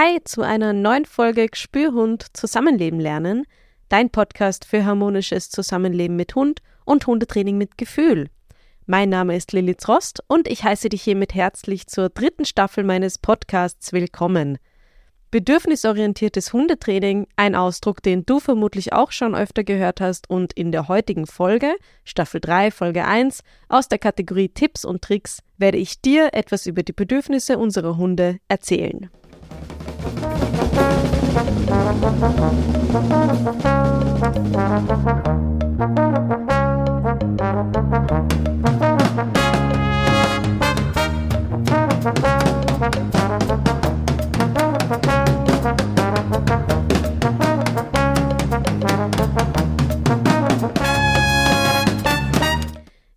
Hi zu einer neuen Folge Spürhund Zusammenleben lernen, dein Podcast für harmonisches Zusammenleben mit Hund und Hundetraining mit Gefühl. Mein Name ist Lilith Rost und ich heiße dich hiermit herzlich zur dritten Staffel meines Podcasts willkommen. Bedürfnisorientiertes Hundetraining, ein Ausdruck, den du vermutlich auch schon öfter gehört hast und in der heutigen Folge, Staffel 3, Folge 1, aus der Kategorie Tipps und Tricks, werde ich dir etwas über die Bedürfnisse unserer Hunde erzählen.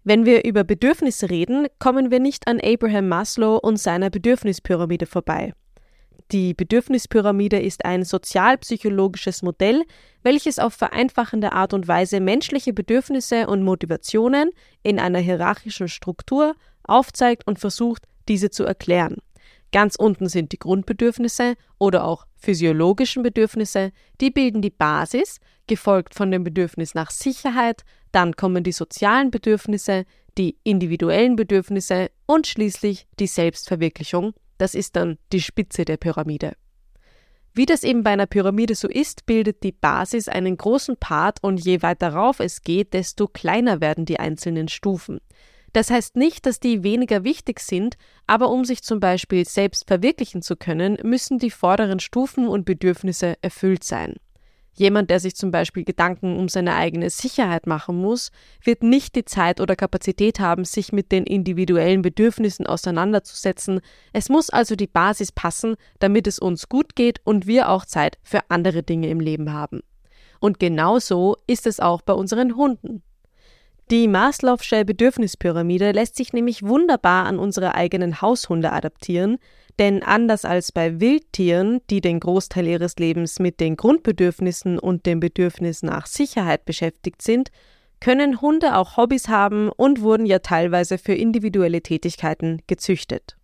Wenn wir über Bedürfnisse reden, kommen wir nicht an Abraham Maslow und seiner Bedürfnispyramide vorbei. Die Bedürfnispyramide ist ein sozialpsychologisches Modell, welches auf vereinfachende Art und Weise menschliche Bedürfnisse und Motivationen in einer hierarchischen Struktur aufzeigt und versucht, diese zu erklären. Ganz unten sind die Grundbedürfnisse oder auch physiologischen Bedürfnisse, die bilden die Basis, gefolgt von dem Bedürfnis nach Sicherheit, dann kommen die sozialen Bedürfnisse, die individuellen Bedürfnisse und schließlich die Selbstverwirklichung das ist dann die Spitze der Pyramide. Wie das eben bei einer Pyramide so ist, bildet die Basis einen großen Part und je weiter rauf es geht, desto kleiner werden die einzelnen Stufen. Das heißt nicht, dass die weniger wichtig sind, aber um sich zum Beispiel selbst verwirklichen zu können, müssen die vorderen Stufen und Bedürfnisse erfüllt sein. Jemand, der sich zum Beispiel Gedanken um seine eigene Sicherheit machen muss, wird nicht die Zeit oder Kapazität haben, sich mit den individuellen Bedürfnissen auseinanderzusetzen. Es muss also die Basis passen, damit es uns gut geht und wir auch Zeit für andere Dinge im Leben haben. Und genau so ist es auch bei unseren Hunden. Die Maslow'sche Bedürfnispyramide lässt sich nämlich wunderbar an unsere eigenen Haushunde adaptieren, denn anders als bei Wildtieren, die den Großteil ihres Lebens mit den Grundbedürfnissen und dem Bedürfnis nach Sicherheit beschäftigt sind, können Hunde auch Hobbys haben und wurden ja teilweise für individuelle Tätigkeiten gezüchtet.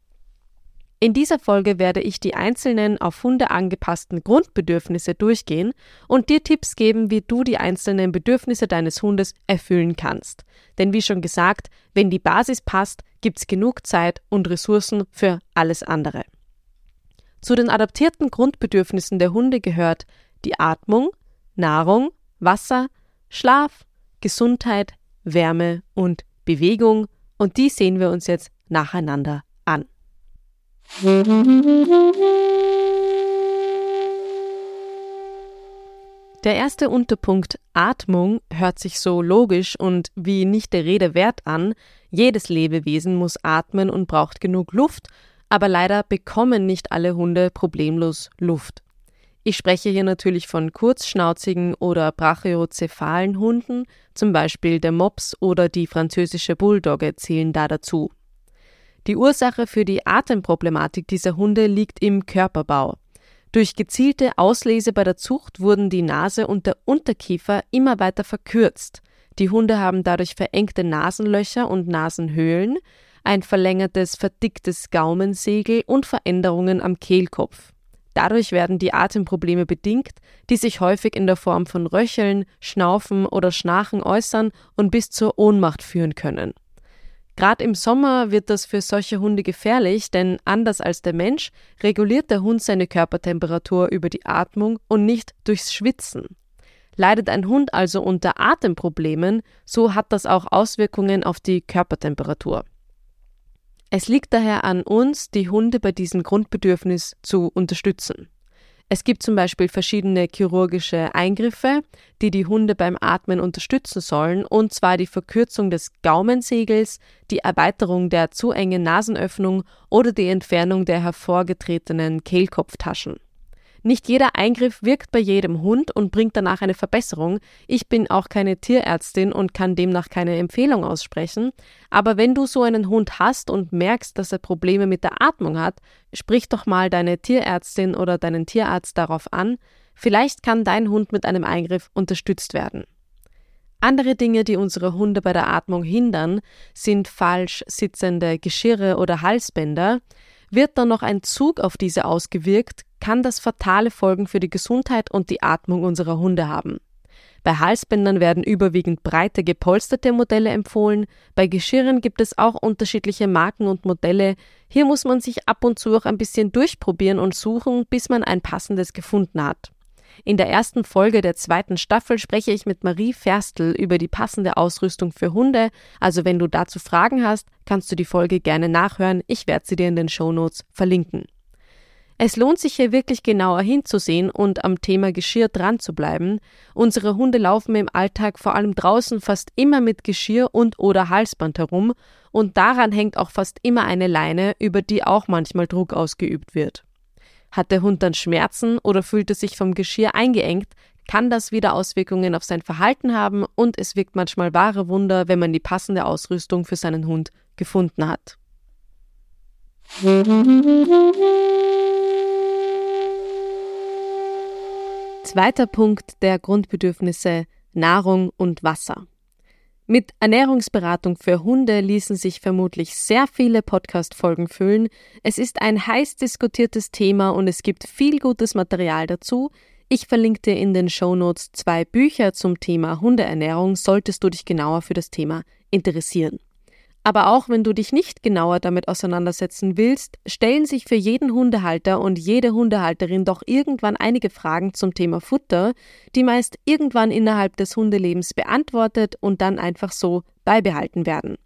In dieser Folge werde ich die einzelnen auf Hunde angepassten Grundbedürfnisse durchgehen und dir Tipps geben, wie du die einzelnen Bedürfnisse deines Hundes erfüllen kannst. Denn wie schon gesagt, wenn die Basis passt, gibt's genug Zeit und Ressourcen für alles andere. Zu den adaptierten Grundbedürfnissen der Hunde gehört die Atmung, Nahrung, Wasser, Schlaf, Gesundheit, Wärme und Bewegung und die sehen wir uns jetzt nacheinander an. Der erste Unterpunkt Atmung hört sich so logisch und wie nicht der Rede wert an. Jedes Lebewesen muss atmen und braucht genug Luft, aber leider bekommen nicht alle Hunde problemlos Luft. Ich spreche hier natürlich von kurzschnauzigen oder brachiozephalen Hunden, zum Beispiel der Mops oder die französische Bulldogge zählen da dazu. Die Ursache für die Atemproblematik dieser Hunde liegt im Körperbau. Durch gezielte Auslese bei der Zucht wurden die Nase und der Unterkiefer immer weiter verkürzt. Die Hunde haben dadurch verengte Nasenlöcher und Nasenhöhlen, ein verlängertes, verdicktes Gaumensegel und Veränderungen am Kehlkopf. Dadurch werden die Atemprobleme bedingt, die sich häufig in der Form von Röcheln, Schnaufen oder Schnarchen äußern und bis zur Ohnmacht führen können. Gerade im Sommer wird das für solche Hunde gefährlich, denn anders als der Mensch reguliert der Hund seine Körpertemperatur über die Atmung und nicht durchs Schwitzen. Leidet ein Hund also unter Atemproblemen, so hat das auch Auswirkungen auf die Körpertemperatur. Es liegt daher an uns, die Hunde bei diesem Grundbedürfnis zu unterstützen. Es gibt zum Beispiel verschiedene chirurgische Eingriffe, die die Hunde beim Atmen unterstützen sollen, und zwar die Verkürzung des Gaumensegels, die Erweiterung der zu engen Nasenöffnung oder die Entfernung der hervorgetretenen Kehlkopftaschen. Nicht jeder Eingriff wirkt bei jedem Hund und bringt danach eine Verbesserung. Ich bin auch keine Tierärztin und kann demnach keine Empfehlung aussprechen. Aber wenn du so einen Hund hast und merkst, dass er Probleme mit der Atmung hat, sprich doch mal deine Tierärztin oder deinen Tierarzt darauf an. Vielleicht kann dein Hund mit einem Eingriff unterstützt werden. Andere Dinge, die unsere Hunde bei der Atmung hindern, sind falsch sitzende Geschirre oder Halsbänder. Wird dann noch ein Zug auf diese ausgewirkt, kann das fatale Folgen für die Gesundheit und die Atmung unserer Hunde haben. Bei Halsbändern werden überwiegend breite gepolsterte Modelle empfohlen, bei Geschirren gibt es auch unterschiedliche Marken und Modelle. Hier muss man sich ab und zu auch ein bisschen durchprobieren und suchen, bis man ein passendes gefunden hat. In der ersten Folge der zweiten Staffel spreche ich mit Marie Ferstl über die passende Ausrüstung für Hunde. Also wenn du dazu Fragen hast, kannst du die Folge gerne nachhören. Ich werde sie dir in den Shownotes verlinken. Es lohnt sich hier wirklich genauer hinzusehen und am Thema Geschirr dran zu bleiben. Unsere Hunde laufen im Alltag vor allem draußen fast immer mit Geschirr und oder Halsband herum und daran hängt auch fast immer eine Leine, über die auch manchmal Druck ausgeübt wird. Hat der Hund dann Schmerzen oder fühlt er sich vom Geschirr eingeengt, kann das wieder Auswirkungen auf sein Verhalten haben und es wirkt manchmal wahre Wunder, wenn man die passende Ausrüstung für seinen Hund gefunden hat. Zweiter Punkt der Grundbedürfnisse Nahrung und Wasser. Mit Ernährungsberatung für Hunde ließen sich vermutlich sehr viele Podcast-Folgen füllen. Es ist ein heiß diskutiertes Thema und es gibt viel gutes Material dazu. Ich verlinke dir in den Show Notes zwei Bücher zum Thema Hundeernährung, solltest du dich genauer für das Thema interessieren. Aber auch wenn du dich nicht genauer damit auseinandersetzen willst, stellen sich für jeden Hundehalter und jede Hundehalterin doch irgendwann einige Fragen zum Thema Futter, die meist irgendwann innerhalb des Hundelebens beantwortet und dann einfach so beibehalten werden.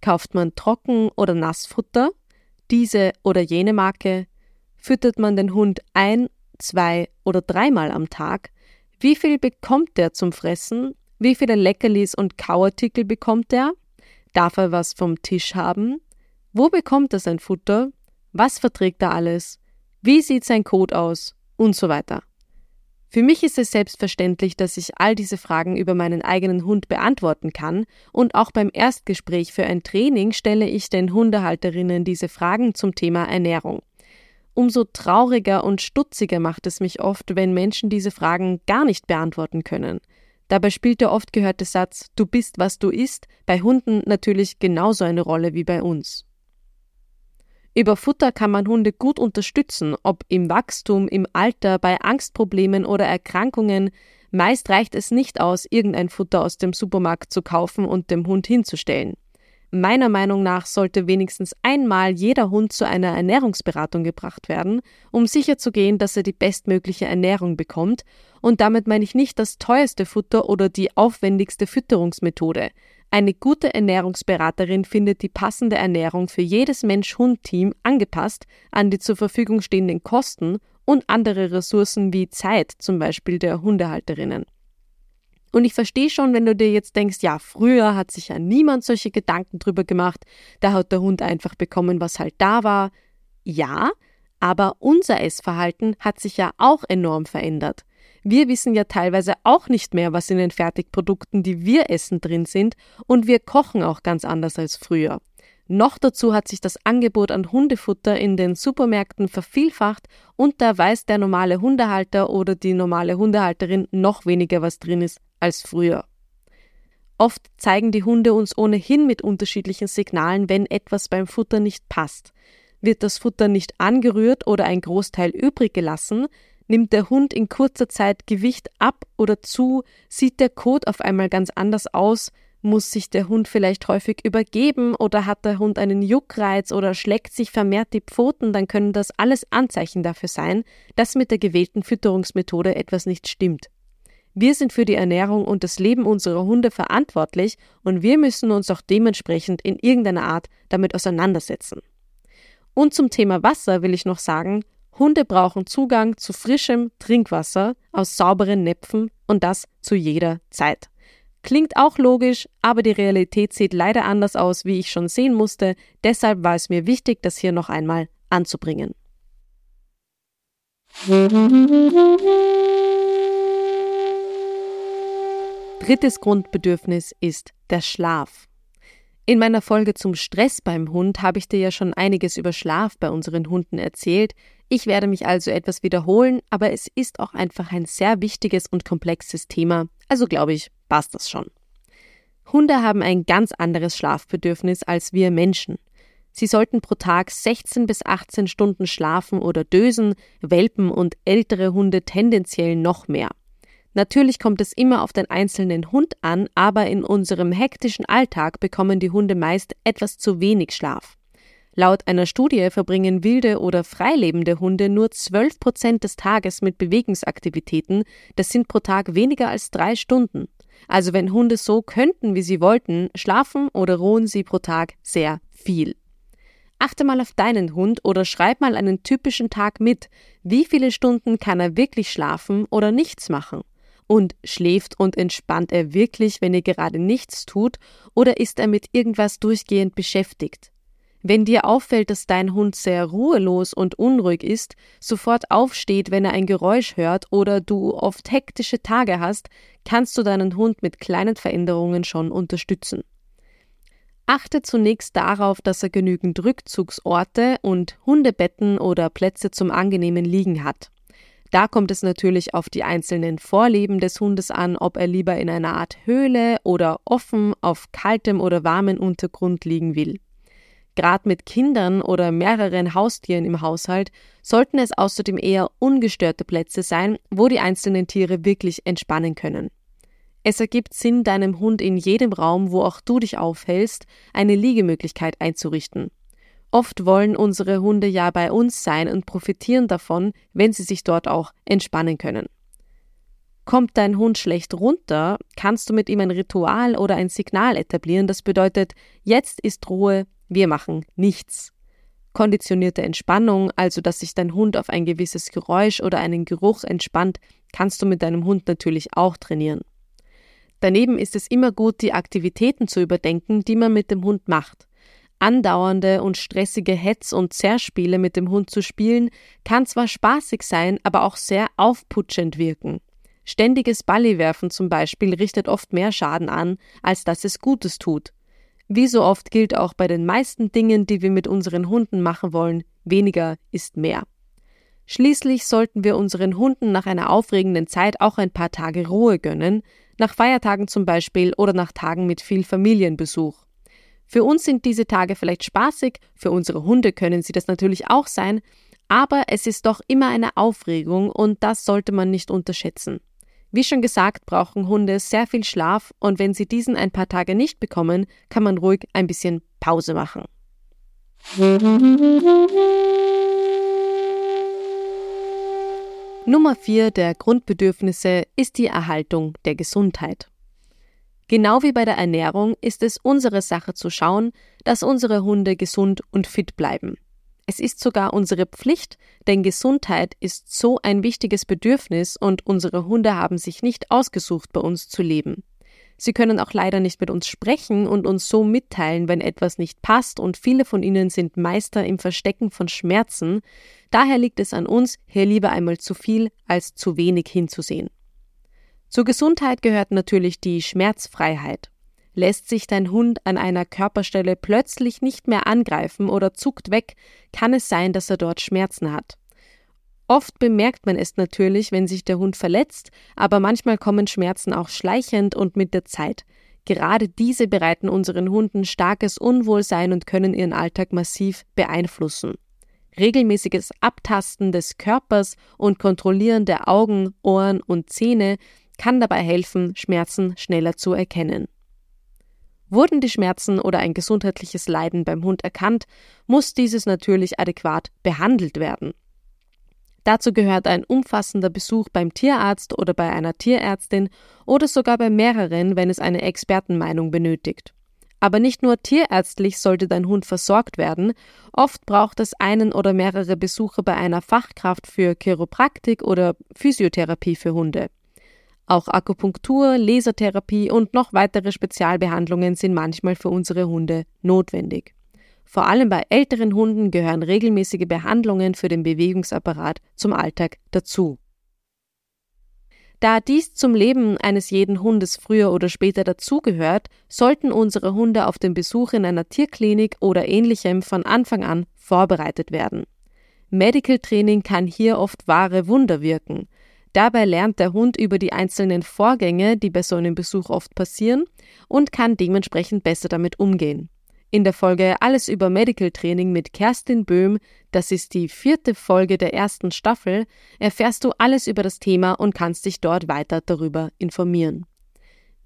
Kauft man Trocken- oder Nassfutter, diese oder jene Marke, füttert man den Hund ein, zwei oder dreimal am Tag, wie viel bekommt er zum Fressen, wie viele Leckerlis und Kauartikel bekommt er, Darf er was vom Tisch haben? Wo bekommt er sein Futter? Was verträgt er alles? Wie sieht sein Code aus? Und so weiter. Für mich ist es selbstverständlich, dass ich all diese Fragen über meinen eigenen Hund beantworten kann und auch beim Erstgespräch für ein Training stelle ich den Hundehalterinnen diese Fragen zum Thema Ernährung. Umso trauriger und stutziger macht es mich oft, wenn Menschen diese Fragen gar nicht beantworten können. Dabei spielt der oft gehörte Satz Du bist, was du isst bei Hunden natürlich genauso eine Rolle wie bei uns. Über Futter kann man Hunde gut unterstützen, ob im Wachstum, im Alter, bei Angstproblemen oder Erkrankungen. Meist reicht es nicht aus, irgendein Futter aus dem Supermarkt zu kaufen und dem Hund hinzustellen. Meiner Meinung nach sollte wenigstens einmal jeder Hund zu einer Ernährungsberatung gebracht werden, um sicherzugehen, dass er die bestmögliche Ernährung bekommt, und damit meine ich nicht das teuerste Futter oder die aufwendigste Fütterungsmethode. Eine gute Ernährungsberaterin findet die passende Ernährung für jedes Mensch-Hund-Team angepasst an die zur Verfügung stehenden Kosten und andere Ressourcen wie Zeit, zum Beispiel der Hundehalterinnen. Und ich verstehe schon, wenn du dir jetzt denkst, ja, früher hat sich ja niemand solche Gedanken drüber gemacht, da hat der Hund einfach bekommen, was halt da war. Ja, aber unser Essverhalten hat sich ja auch enorm verändert. Wir wissen ja teilweise auch nicht mehr, was in den Fertigprodukten, die wir essen, drin sind, und wir kochen auch ganz anders als früher. Noch dazu hat sich das Angebot an Hundefutter in den Supermärkten vervielfacht und da weiß der normale Hundehalter oder die normale Hundehalterin noch weniger, was drin ist, als früher. Oft zeigen die Hunde uns ohnehin mit unterschiedlichen Signalen, wenn etwas beim Futter nicht passt. Wird das Futter nicht angerührt oder ein Großteil übrig gelassen, nimmt der Hund in kurzer Zeit Gewicht ab oder zu, sieht der Kot auf einmal ganz anders aus, muss sich der Hund vielleicht häufig übergeben oder hat der Hund einen Juckreiz oder schlägt sich vermehrt die Pfoten, dann können das alles Anzeichen dafür sein, dass mit der gewählten Fütterungsmethode etwas nicht stimmt. Wir sind für die Ernährung und das Leben unserer Hunde verantwortlich und wir müssen uns auch dementsprechend in irgendeiner Art damit auseinandersetzen. Und zum Thema Wasser will ich noch sagen, Hunde brauchen Zugang zu frischem Trinkwasser aus sauberen Näpfen und das zu jeder Zeit. Klingt auch logisch, aber die Realität sieht leider anders aus, wie ich schon sehen musste, deshalb war es mir wichtig, das hier noch einmal anzubringen. Drittes Grundbedürfnis ist der Schlaf. In meiner Folge zum Stress beim Hund habe ich dir ja schon einiges über Schlaf bei unseren Hunden erzählt. Ich werde mich also etwas wiederholen, aber es ist auch einfach ein sehr wichtiges und komplexes Thema, also glaube ich, passt das schon. Hunde haben ein ganz anderes Schlafbedürfnis als wir Menschen. Sie sollten pro Tag 16 bis 18 Stunden schlafen oder dösen, Welpen und ältere Hunde tendenziell noch mehr. Natürlich kommt es immer auf den einzelnen Hund an, aber in unserem hektischen Alltag bekommen die Hunde meist etwas zu wenig Schlaf. Laut einer Studie verbringen wilde oder freilebende Hunde nur 12 Prozent des Tages mit Bewegungsaktivitäten, das sind pro Tag weniger als drei Stunden. Also wenn Hunde so könnten, wie sie wollten, schlafen oder ruhen sie pro Tag sehr viel. Achte mal auf deinen Hund oder schreib mal einen typischen Tag mit. Wie viele Stunden kann er wirklich schlafen oder nichts machen? Und schläft und entspannt er wirklich, wenn ihr gerade nichts tut, oder ist er mit irgendwas durchgehend beschäftigt? Wenn dir auffällt, dass dein Hund sehr ruhelos und unruhig ist, sofort aufsteht, wenn er ein Geräusch hört oder du oft hektische Tage hast, kannst du deinen Hund mit kleinen Veränderungen schon unterstützen. Achte zunächst darauf, dass er genügend Rückzugsorte und Hundebetten oder Plätze zum angenehmen Liegen hat. Da kommt es natürlich auf die einzelnen Vorlieben des Hundes an, ob er lieber in einer Art Höhle oder offen auf kaltem oder warmem Untergrund liegen will. Gerade mit Kindern oder mehreren Haustieren im Haushalt sollten es außerdem eher ungestörte Plätze sein, wo die einzelnen Tiere wirklich entspannen können. Es ergibt Sinn, deinem Hund in jedem Raum, wo auch du dich aufhältst, eine Liegemöglichkeit einzurichten. Oft wollen unsere Hunde ja bei uns sein und profitieren davon, wenn sie sich dort auch entspannen können. Kommt dein Hund schlecht runter, kannst du mit ihm ein Ritual oder ein Signal etablieren, das bedeutet, jetzt ist Ruhe, wir machen nichts. Konditionierte Entspannung, also dass sich dein Hund auf ein gewisses Geräusch oder einen Geruch entspannt, kannst du mit deinem Hund natürlich auch trainieren. Daneben ist es immer gut, die Aktivitäten zu überdenken, die man mit dem Hund macht. Andauernde und stressige Hetz- und Zerrspiele mit dem Hund zu spielen, kann zwar spaßig sein, aber auch sehr aufputschend wirken. Ständiges Balliwerfen zum Beispiel richtet oft mehr Schaden an, als dass es Gutes tut. Wie so oft gilt auch bei den meisten Dingen, die wir mit unseren Hunden machen wollen, weniger ist mehr. Schließlich sollten wir unseren Hunden nach einer aufregenden Zeit auch ein paar Tage Ruhe gönnen, nach Feiertagen zum Beispiel oder nach Tagen mit viel Familienbesuch. Für uns sind diese Tage vielleicht spaßig, für unsere Hunde können sie das natürlich auch sein, aber es ist doch immer eine Aufregung und das sollte man nicht unterschätzen. Wie schon gesagt, brauchen Hunde sehr viel Schlaf und wenn sie diesen ein paar Tage nicht bekommen, kann man ruhig ein bisschen Pause machen. Nummer 4 der Grundbedürfnisse ist die Erhaltung der Gesundheit. Genau wie bei der Ernährung ist es unsere Sache zu schauen, dass unsere Hunde gesund und fit bleiben. Es ist sogar unsere Pflicht, denn Gesundheit ist so ein wichtiges Bedürfnis und unsere Hunde haben sich nicht ausgesucht, bei uns zu leben. Sie können auch leider nicht mit uns sprechen und uns so mitteilen, wenn etwas nicht passt, und viele von ihnen sind Meister im Verstecken von Schmerzen. Daher liegt es an uns, hier lieber einmal zu viel als zu wenig hinzusehen. Zur Gesundheit gehört natürlich die Schmerzfreiheit. Lässt sich dein Hund an einer Körperstelle plötzlich nicht mehr angreifen oder zuckt weg, kann es sein, dass er dort Schmerzen hat. Oft bemerkt man es natürlich, wenn sich der Hund verletzt, aber manchmal kommen Schmerzen auch schleichend und mit der Zeit. Gerade diese bereiten unseren Hunden starkes Unwohlsein und können ihren Alltag massiv beeinflussen. Regelmäßiges Abtasten des Körpers und Kontrollieren der Augen, Ohren und Zähne kann dabei helfen, Schmerzen schneller zu erkennen. Wurden die Schmerzen oder ein gesundheitliches Leiden beim Hund erkannt, muss dieses natürlich adäquat behandelt werden. Dazu gehört ein umfassender Besuch beim Tierarzt oder bei einer Tierärztin oder sogar bei mehreren, wenn es eine Expertenmeinung benötigt. Aber nicht nur tierärztlich sollte dein Hund versorgt werden, oft braucht es einen oder mehrere Besuche bei einer Fachkraft für Chiropraktik oder Physiotherapie für Hunde. Auch Akupunktur, Lasertherapie und noch weitere Spezialbehandlungen sind manchmal für unsere Hunde notwendig. Vor allem bei älteren Hunden gehören regelmäßige Behandlungen für den Bewegungsapparat zum Alltag dazu. Da dies zum Leben eines jeden Hundes früher oder später dazugehört, sollten unsere Hunde auf den Besuch in einer Tierklinik oder ähnlichem von Anfang an vorbereitet werden. Medical Training kann hier oft wahre Wunder wirken. Dabei lernt der Hund über die einzelnen Vorgänge, die bei so einem Besuch oft passieren, und kann dementsprechend besser damit umgehen. In der Folge Alles über Medical Training mit Kerstin Böhm, das ist die vierte Folge der ersten Staffel, erfährst du alles über das Thema und kannst dich dort weiter darüber informieren.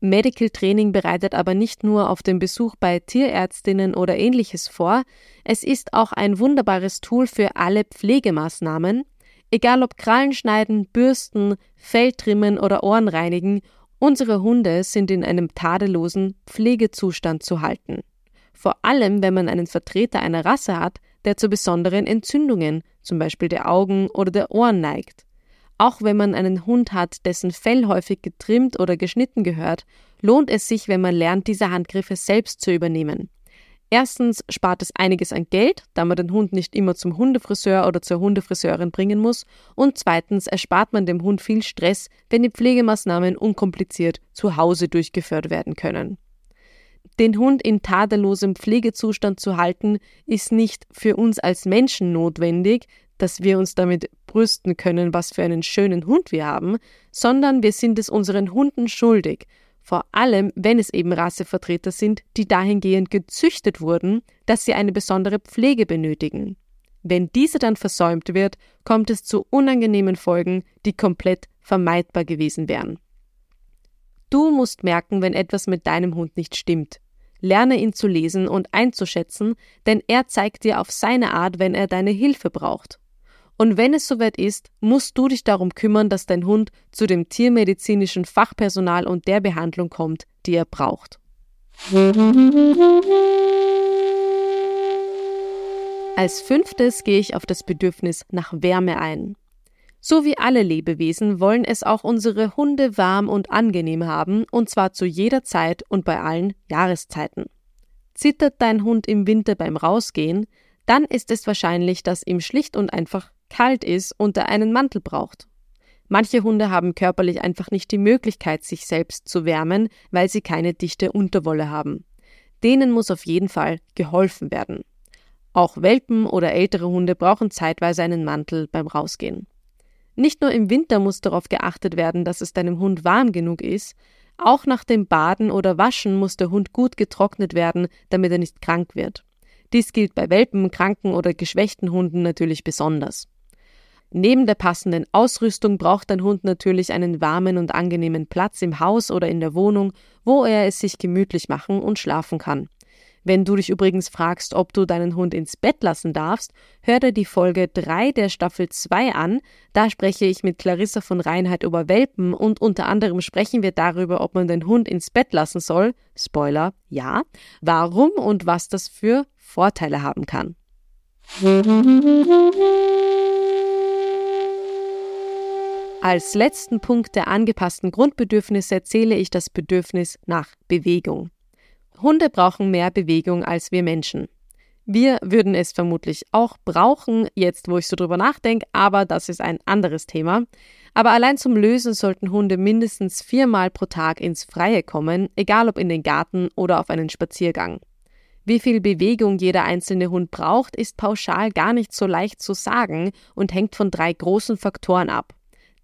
Medical Training bereitet aber nicht nur auf den Besuch bei Tierärztinnen oder ähnliches vor, es ist auch ein wunderbares Tool für alle Pflegemaßnahmen, egal ob Krallen schneiden, bürsten, Fell trimmen oder Ohren reinigen, unsere Hunde sind in einem tadellosen Pflegezustand zu halten vor allem wenn man einen Vertreter einer Rasse hat, der zu besonderen Entzündungen, zum Beispiel der Augen oder der Ohren neigt. Auch wenn man einen Hund hat, dessen Fell häufig getrimmt oder geschnitten gehört, lohnt es sich, wenn man lernt, diese Handgriffe selbst zu übernehmen. Erstens spart es einiges an Geld, da man den Hund nicht immer zum Hundefriseur oder zur Hundefriseurin bringen muss, und zweitens erspart man dem Hund viel Stress, wenn die Pflegemaßnahmen unkompliziert zu Hause durchgeführt werden können. Den Hund in tadellosem Pflegezustand zu halten, ist nicht für uns als Menschen notwendig, dass wir uns damit brüsten können, was für einen schönen Hund wir haben, sondern wir sind es unseren Hunden schuldig, vor allem wenn es eben Rassevertreter sind, die dahingehend gezüchtet wurden, dass sie eine besondere Pflege benötigen. Wenn diese dann versäumt wird, kommt es zu unangenehmen Folgen, die komplett vermeidbar gewesen wären. Du musst merken, wenn etwas mit deinem Hund nicht stimmt. Lerne ihn zu lesen und einzuschätzen, denn er zeigt dir auf seine Art, wenn er deine Hilfe braucht. Und wenn es soweit ist, musst du dich darum kümmern, dass dein Hund zu dem tiermedizinischen Fachpersonal und der Behandlung kommt, die er braucht. Als fünftes gehe ich auf das Bedürfnis nach Wärme ein. So wie alle Lebewesen wollen es auch unsere Hunde warm und angenehm haben, und zwar zu jeder Zeit und bei allen Jahreszeiten. Zittert dein Hund im Winter beim Rausgehen, dann ist es wahrscheinlich, dass ihm schlicht und einfach kalt ist und er einen Mantel braucht. Manche Hunde haben körperlich einfach nicht die Möglichkeit, sich selbst zu wärmen, weil sie keine dichte Unterwolle haben. Denen muss auf jeden Fall geholfen werden. Auch Welpen oder ältere Hunde brauchen zeitweise einen Mantel beim Rausgehen. Nicht nur im Winter muss darauf geachtet werden, dass es deinem Hund warm genug ist, auch nach dem Baden oder Waschen muss der Hund gut getrocknet werden, damit er nicht krank wird. Dies gilt bei Welpen, kranken oder geschwächten Hunden natürlich besonders. Neben der passenden Ausrüstung braucht dein Hund natürlich einen warmen und angenehmen Platz im Haus oder in der Wohnung, wo er es sich gemütlich machen und schlafen kann. Wenn du dich übrigens fragst, ob du deinen Hund ins Bett lassen darfst, hör dir die Folge 3 der Staffel 2 an. Da spreche ich mit Clarissa von Reinheit über Welpen und unter anderem sprechen wir darüber, ob man den Hund ins Bett lassen soll. Spoiler, ja. Warum und was das für Vorteile haben kann. Als letzten Punkt der angepassten Grundbedürfnisse zähle ich das Bedürfnis nach Bewegung. Hunde brauchen mehr Bewegung als wir Menschen. Wir würden es vermutlich auch brauchen, jetzt wo ich so drüber nachdenke, aber das ist ein anderes Thema. Aber allein zum Lösen sollten Hunde mindestens viermal pro Tag ins Freie kommen, egal ob in den Garten oder auf einen Spaziergang. Wie viel Bewegung jeder einzelne Hund braucht, ist pauschal gar nicht so leicht zu sagen und hängt von drei großen Faktoren ab.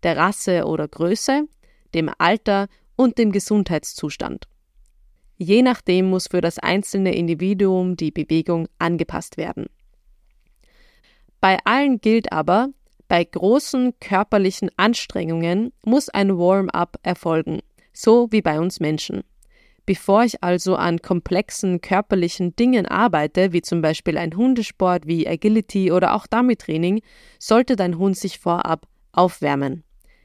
Der Rasse oder Größe, dem Alter und dem Gesundheitszustand. Je nachdem muss für das einzelne Individuum die Bewegung angepasst werden. Bei allen gilt aber, bei großen körperlichen Anstrengungen muss ein Warm-up erfolgen, so wie bei uns Menschen. Bevor ich also an komplexen körperlichen Dingen arbeite, wie zum Beispiel ein Hundesport wie Agility oder auch Dummy-Training, sollte dein Hund sich vorab aufwärmen.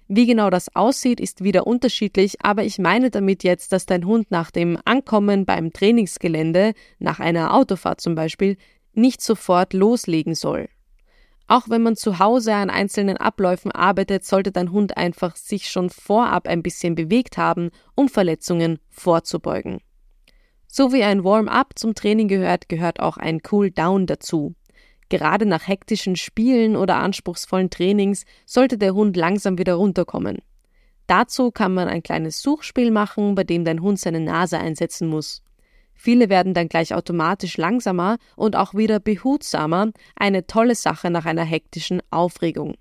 Wie genau das aussieht, ist wieder unterschiedlich, aber ich meine damit jetzt, dass dein Hund nach dem Ankommen beim Trainingsgelände, nach einer Autofahrt zum Beispiel, nicht sofort loslegen soll. Auch wenn man zu Hause an einzelnen Abläufen arbeitet, sollte dein Hund einfach sich schon vorab ein bisschen bewegt haben, um Verletzungen vorzubeugen. So wie ein Warm-up zum Training gehört, gehört auch ein Cool-Down dazu. Gerade nach hektischen Spielen oder anspruchsvollen Trainings sollte der Hund langsam wieder runterkommen. Dazu kann man ein kleines Suchspiel machen, bei dem dein Hund seine Nase einsetzen muss. Viele werden dann gleich automatisch langsamer und auch wieder behutsamer, eine tolle Sache nach einer hektischen Aufregung.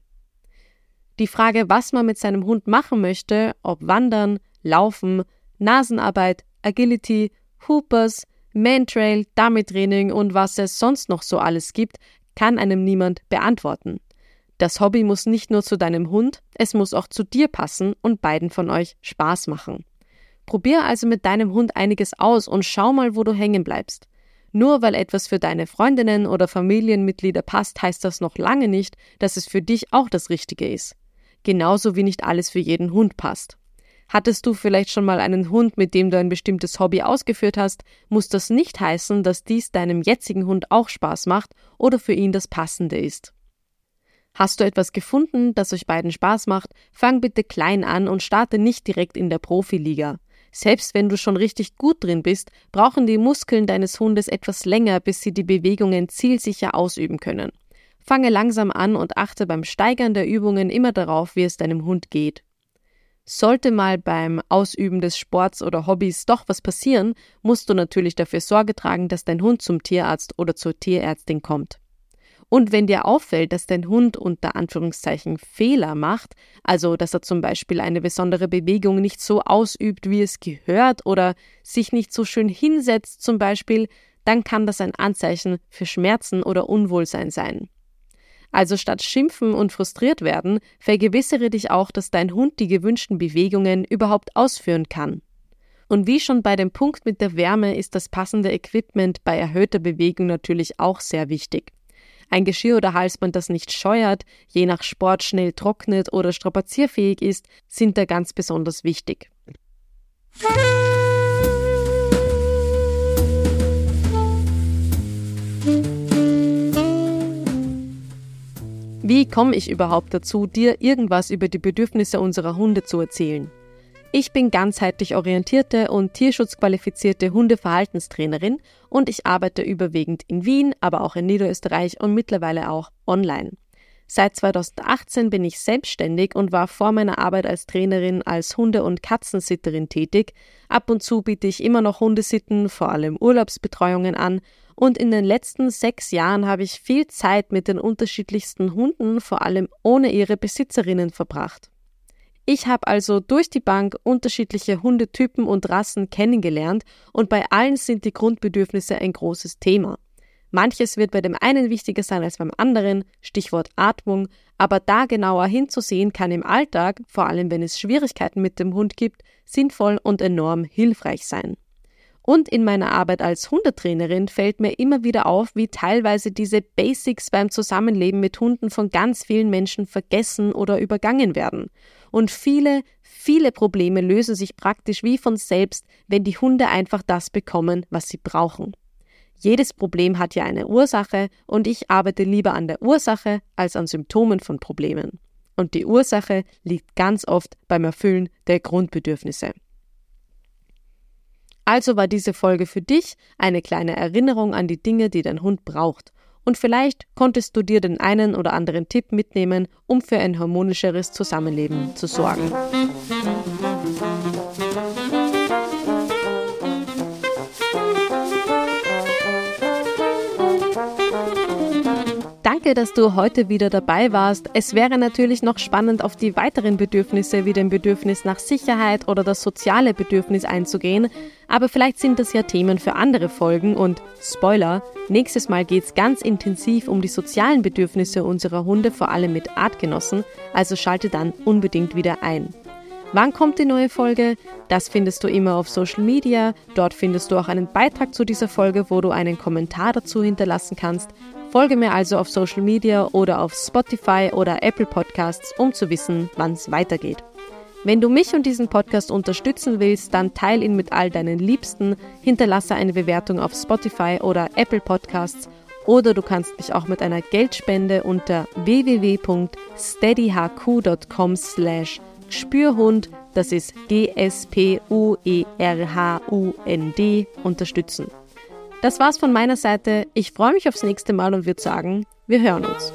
Die Frage, was man mit seinem Hund machen möchte, ob Wandern, Laufen, Nasenarbeit, Agility, Hoopers, Mantrail, Dummy-Training und was es sonst noch so alles gibt, kann einem niemand beantworten. Das Hobby muss nicht nur zu deinem Hund, es muss auch zu dir passen und beiden von euch Spaß machen. Probier also mit deinem Hund einiges aus und schau mal, wo du hängen bleibst. Nur weil etwas für deine Freundinnen oder Familienmitglieder passt, heißt das noch lange nicht, dass es für dich auch das Richtige ist. Genauso wie nicht alles für jeden Hund passt. Hattest du vielleicht schon mal einen Hund, mit dem du ein bestimmtes Hobby ausgeführt hast, muss das nicht heißen, dass dies deinem jetzigen Hund auch Spaß macht oder für ihn das Passende ist. Hast du etwas gefunden, das euch beiden Spaß macht, fang bitte klein an und starte nicht direkt in der Profiliga. Selbst wenn du schon richtig gut drin bist, brauchen die Muskeln deines Hundes etwas länger, bis sie die Bewegungen zielsicher ausüben können. Fange langsam an und achte beim Steigern der Übungen immer darauf, wie es deinem Hund geht. Sollte mal beim Ausüben des Sports oder Hobbys doch was passieren, musst du natürlich dafür Sorge tragen, dass dein Hund zum Tierarzt oder zur Tierärztin kommt. Und wenn dir auffällt, dass dein Hund unter Anführungszeichen Fehler macht, also dass er zum Beispiel eine besondere Bewegung nicht so ausübt, wie es gehört, oder sich nicht so schön hinsetzt zum Beispiel, dann kann das ein Anzeichen für Schmerzen oder Unwohlsein sein. Also statt schimpfen und frustriert werden, vergewissere dich auch, dass dein Hund die gewünschten Bewegungen überhaupt ausführen kann. Und wie schon bei dem Punkt mit der Wärme ist das passende Equipment bei erhöhter Bewegung natürlich auch sehr wichtig. Ein Geschirr oder Halsband, das nicht scheuert, je nach Sport schnell trocknet oder strapazierfähig ist, sind da ganz besonders wichtig. Wie komme ich überhaupt dazu, dir irgendwas über die Bedürfnisse unserer Hunde zu erzählen? Ich bin ganzheitlich orientierte und tierschutzqualifizierte Hundeverhaltenstrainerin und ich arbeite überwiegend in Wien, aber auch in Niederösterreich und mittlerweile auch online. Seit 2018 bin ich selbstständig und war vor meiner Arbeit als Trainerin als Hunde- und Katzensitterin tätig. Ab und zu biete ich immer noch Hundesitten, vor allem Urlaubsbetreuungen an und in den letzten sechs Jahren habe ich viel Zeit mit den unterschiedlichsten Hunden, vor allem ohne ihre Besitzerinnen, verbracht. Ich habe also durch die Bank unterschiedliche Hundetypen und Rassen kennengelernt und bei allen sind die Grundbedürfnisse ein großes Thema. Manches wird bei dem einen wichtiger sein als beim anderen, Stichwort Atmung, aber da genauer hinzusehen kann im Alltag, vor allem wenn es Schwierigkeiten mit dem Hund gibt, sinnvoll und enorm hilfreich sein. Und in meiner Arbeit als Hundetrainerin fällt mir immer wieder auf, wie teilweise diese Basics beim Zusammenleben mit Hunden von ganz vielen Menschen vergessen oder übergangen werden. Und viele, viele Probleme lösen sich praktisch wie von selbst, wenn die Hunde einfach das bekommen, was sie brauchen. Jedes Problem hat ja eine Ursache und ich arbeite lieber an der Ursache als an Symptomen von Problemen. Und die Ursache liegt ganz oft beim Erfüllen der Grundbedürfnisse. Also war diese Folge für dich eine kleine Erinnerung an die Dinge, die dein Hund braucht. Und vielleicht konntest du dir den einen oder anderen Tipp mitnehmen, um für ein harmonischeres Zusammenleben zu sorgen. Danke, dass du heute wieder dabei warst. Es wäre natürlich noch spannend, auf die weiteren Bedürfnisse wie dem Bedürfnis nach Sicherheit oder das soziale Bedürfnis einzugehen, aber vielleicht sind das ja Themen für andere Folgen und Spoiler, nächstes Mal geht es ganz intensiv um die sozialen Bedürfnisse unserer Hunde, vor allem mit Artgenossen, also schalte dann unbedingt wieder ein. Wann kommt die neue Folge? Das findest du immer auf Social Media. Dort findest du auch einen Beitrag zu dieser Folge, wo du einen Kommentar dazu hinterlassen kannst. Folge mir also auf Social Media oder auf Spotify oder Apple Podcasts, um zu wissen, wann es weitergeht. Wenn du mich und diesen Podcast unterstützen willst, dann teile ihn mit all deinen Liebsten, hinterlasse eine Bewertung auf Spotify oder Apple Podcasts oder du kannst mich auch mit einer Geldspende unter www.steadyhq.com slash Spürhund, das ist G-S-P-U-E-R-H-U-N-D, unterstützen. Das war's von meiner Seite. Ich freue mich aufs nächste Mal und würde sagen, wir hören uns.